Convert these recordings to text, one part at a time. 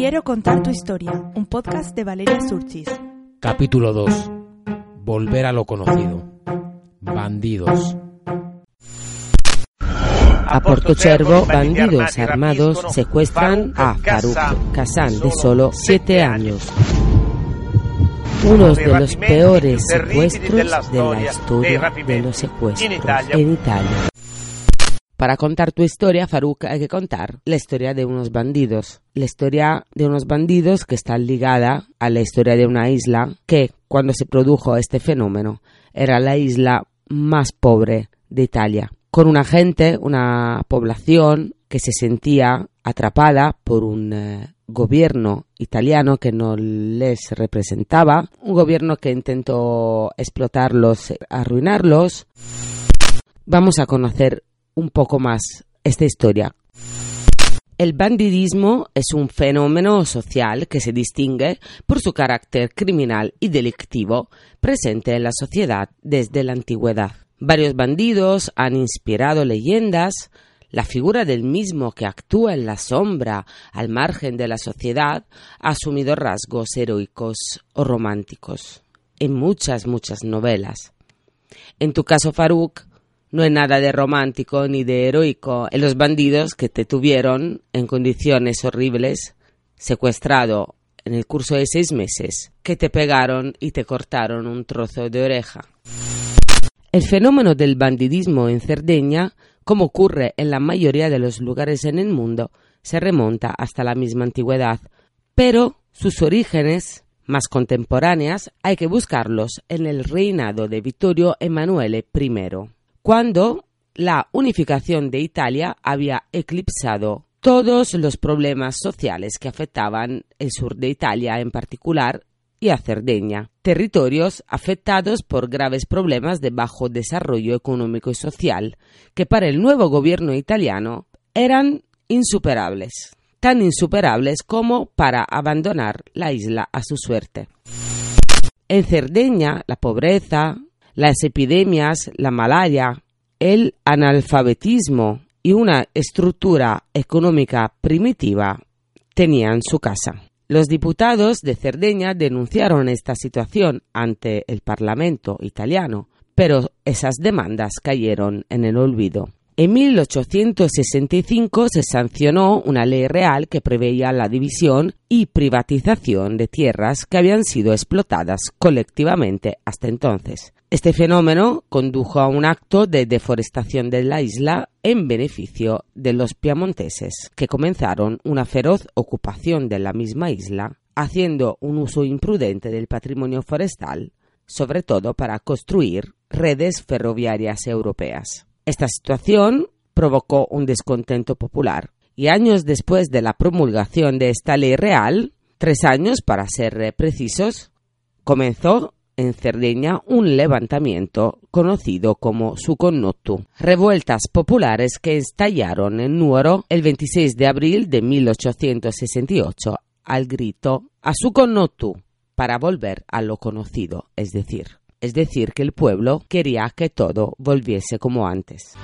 Quiero contar tu historia, un podcast de Valeria Surchis. Capítulo 2. Volver a lo conocido. Bandidos. A Portocervo, bandidos armados secuestran a Faruk Kazan de solo 7 años. Uno de los peores secuestros de la historia de los secuestros en Italia. Para contar tu historia, Faruk, hay que contar la historia de unos bandidos. La historia de unos bandidos que está ligada a la historia de una isla que, cuando se produjo este fenómeno, era la isla más pobre de Italia. Con una gente, una población que se sentía atrapada por un eh, gobierno italiano que no les representaba, un gobierno que intentó explotarlos, arruinarlos. Vamos a conocer un poco más esta historia. El bandidismo es un fenómeno social que se distingue por su carácter criminal y delictivo presente en la sociedad desde la antigüedad. Varios bandidos han inspirado leyendas, la figura del mismo que actúa en la sombra al margen de la sociedad ha asumido rasgos heroicos o románticos en muchas, muchas novelas. En tu caso, Faruk, no hay nada de romántico ni de heroico. En los bandidos que te tuvieron en condiciones horribles, secuestrado en el curso de seis meses, que te pegaron y te cortaron un trozo de oreja. El fenómeno del bandidismo en Cerdeña, como ocurre en la mayoría de los lugares en el mundo, se remonta hasta la misma antigüedad, pero sus orígenes más contemporáneas hay que buscarlos en el reinado de Vittorio Emanuele I cuando la unificación de Italia había eclipsado todos los problemas sociales que afectaban el sur de Italia en particular y a Cerdeña, territorios afectados por graves problemas de bajo desarrollo económico y social, que para el nuevo gobierno italiano eran insuperables, tan insuperables como para abandonar la isla a su suerte. En Cerdeña, la pobreza, las epidemias, la malaria, el analfabetismo y una estructura económica primitiva tenían su casa. Los diputados de Cerdeña denunciaron esta situación ante el Parlamento italiano, pero esas demandas cayeron en el olvido. En 1865 se sancionó una ley real que preveía la división y privatización de tierras que habían sido explotadas colectivamente hasta entonces. Este fenómeno condujo a un acto de deforestación de la isla en beneficio de los piamonteses, que comenzaron una feroz ocupación de la misma isla, haciendo un uso imprudente del patrimonio forestal, sobre todo para construir redes ferroviarias europeas. Esta situación provocó un descontento popular y años después de la promulgación de esta ley real, tres años para ser precisos, comenzó en Cerdeña un levantamiento conocido como Suconnotu, revueltas populares que estallaron en Nuoro el 26 de abril de 1868 al grito a Suconnotu para volver a lo conocido, es decir, es decir, que el pueblo quería que todo volviese como antes.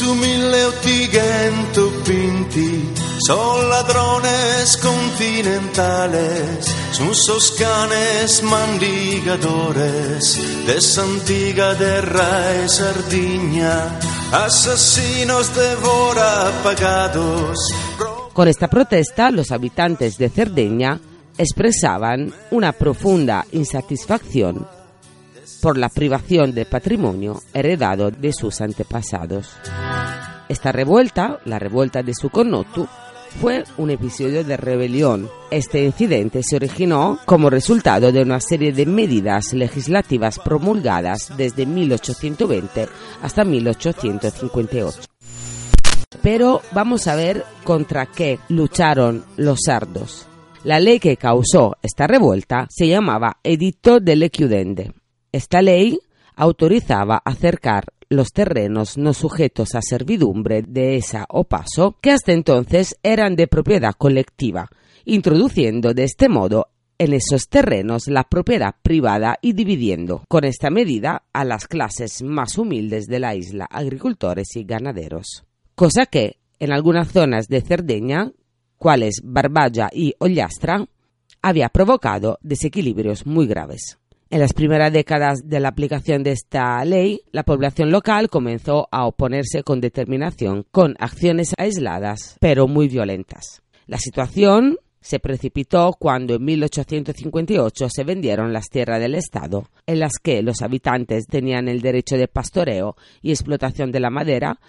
Su mille ottiguento pinti, son ladrones continentales, son soscanes mandigadores, de Santiga de Ray Sardiña, asesinos devora pagados. Con esta protesta, los habitantes de Cerdeña expresaban una profunda insatisfacción por la privación de patrimonio heredado de sus antepasados. Esta revuelta, la revuelta de Sukonotu, fue un episodio de rebelión. Este incidente se originó como resultado de una serie de medidas legislativas promulgadas desde 1820 hasta 1858. Pero vamos a ver contra qué lucharon los sardos. La ley que causó esta revuelta se llamaba Edicto delle Chiudende. Esta ley autorizaba acercar los terrenos no sujetos a servidumbre de esa o paso, que hasta entonces eran de propiedad colectiva, introduciendo de este modo en esos terrenos la propiedad privada y dividiendo con esta medida a las clases más humildes de la isla, agricultores y ganaderos. Cosa que en algunas zonas de Cerdeña, cuales Barballa y Ollastra, había provocado desequilibrios muy graves. En las primeras décadas de la aplicación de esta ley, la población local comenzó a oponerse con determinación, con acciones aisladas, pero muy violentas. La situación se precipitó cuando en 1858 se vendieron las tierras del Estado, en las que los habitantes tenían el derecho de pastoreo y explotación de la madera,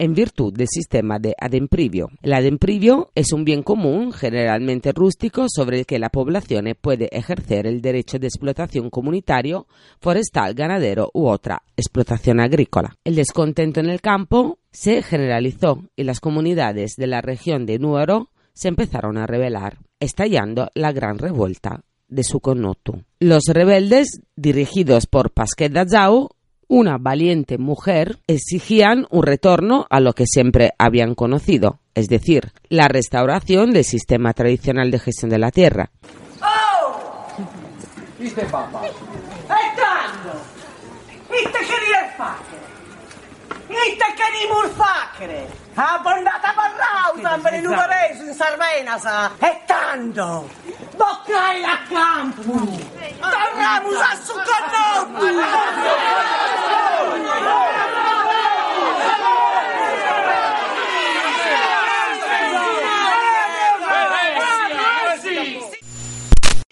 en virtud del sistema de ademprivio. El ademprivio es un bien común, generalmente rústico, sobre el que la población puede ejercer el derecho de explotación comunitario, forestal, ganadero u otra explotación agrícola. El descontento en el campo se generalizó y las comunidades de la región de Nuoro se empezaron a rebelar, estallando la gran revuelta de Sukonotu. Los rebeldes, dirigidos por Pasquet Dazau, una valiente mujer, exigían un retorno a lo que siempre habían conocido, es decir, la restauración del sistema tradicional de gestión de la tierra. ¡Oh! E tanto! Boccai a campo! Torniamo a su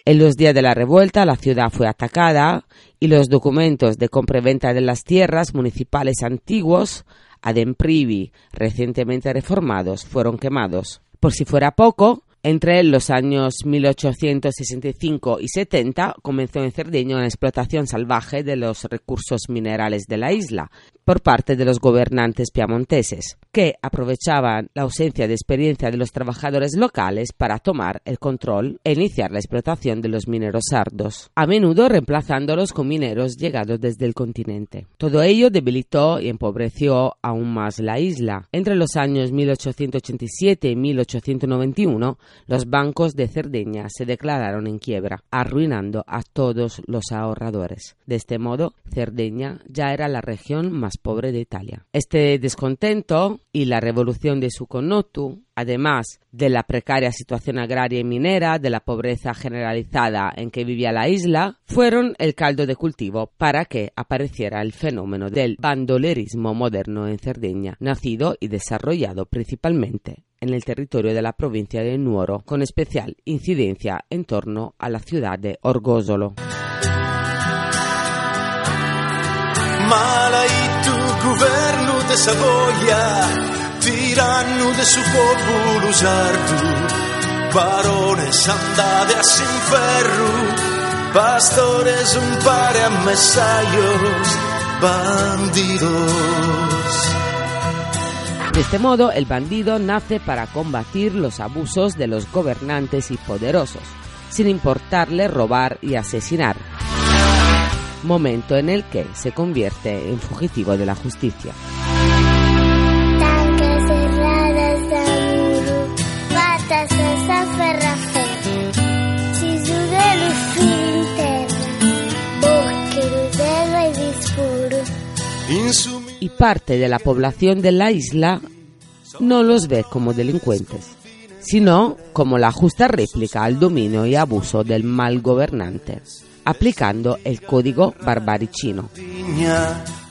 En los días de la revuelta, la ciudad fue atacada y los documentos de compra-venta de las tierras municipales antiguos, ademprivi, recientemente reformados, fueron quemados. Por si fuera poco, entre los años 1865 y 70 comenzó en Cerdeña una explotación salvaje de los recursos minerales de la isla por parte de los gobernantes piamonteses, que aprovechaban la ausencia de experiencia de los trabajadores locales para tomar el control e iniciar la explotación de los mineros sardos, a menudo reemplazándolos con mineros llegados desde el continente. Todo ello debilitó y empobreció aún más la isla. Entre los años 1887 y 1891, los bancos de Cerdeña se declararon en quiebra, arruinando a todos los ahorradores. De este modo, Cerdeña ya era la región más pobre de Italia. Este descontento y la revolución de Sukonotu, además de la precaria situación agraria y minera, de la pobreza generalizada en que vivía la isla, fueron el caldo de cultivo para que apareciera el fenómeno del bandolerismo moderno en Cerdeña, nacido y desarrollado principalmente en el territorio de la provincia de Nuoro, con especial incidencia en torno a la ciudad de Orgosolo. Governo de Savoia, tiranno de su popolo sardo, varones andate a Sinferro, pastores un pare a mesayos, bandidos. De este modo, el bandido nace para combatir los abusos de los gobernantes y poderosos, sin importarle robar y asesinar, momento en el que se convierte en fugitivo de la justicia. Y parte de la población de la isla no los ve como delincuentes, sino como la justa réplica al dominio y abuso del mal gobernante aplicando el código barbaricino,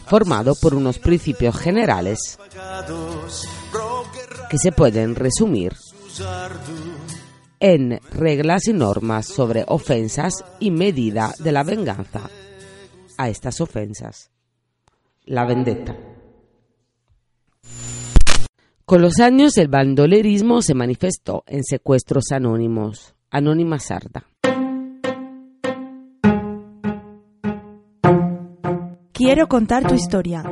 formado por unos principios generales que se pueden resumir en reglas y normas sobre ofensas y medida de la venganza a estas ofensas. La vendetta. Con los años el bandolerismo se manifestó en secuestros anónimos. Anónima Sarda. Quiero contar tu historia.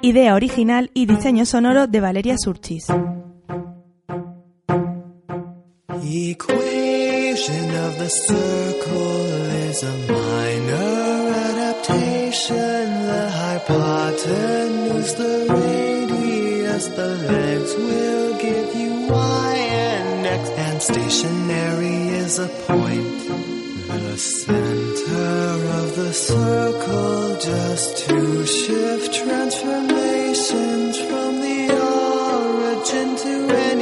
Idea original y diseño sonoro de Valeria Surchis. Equation of the circle is a minor adaptation. The hypotenuse, the radius, the legs will give you y and x. And stationary is a point. The center of the circle just to shift transformations from the origin to anywhere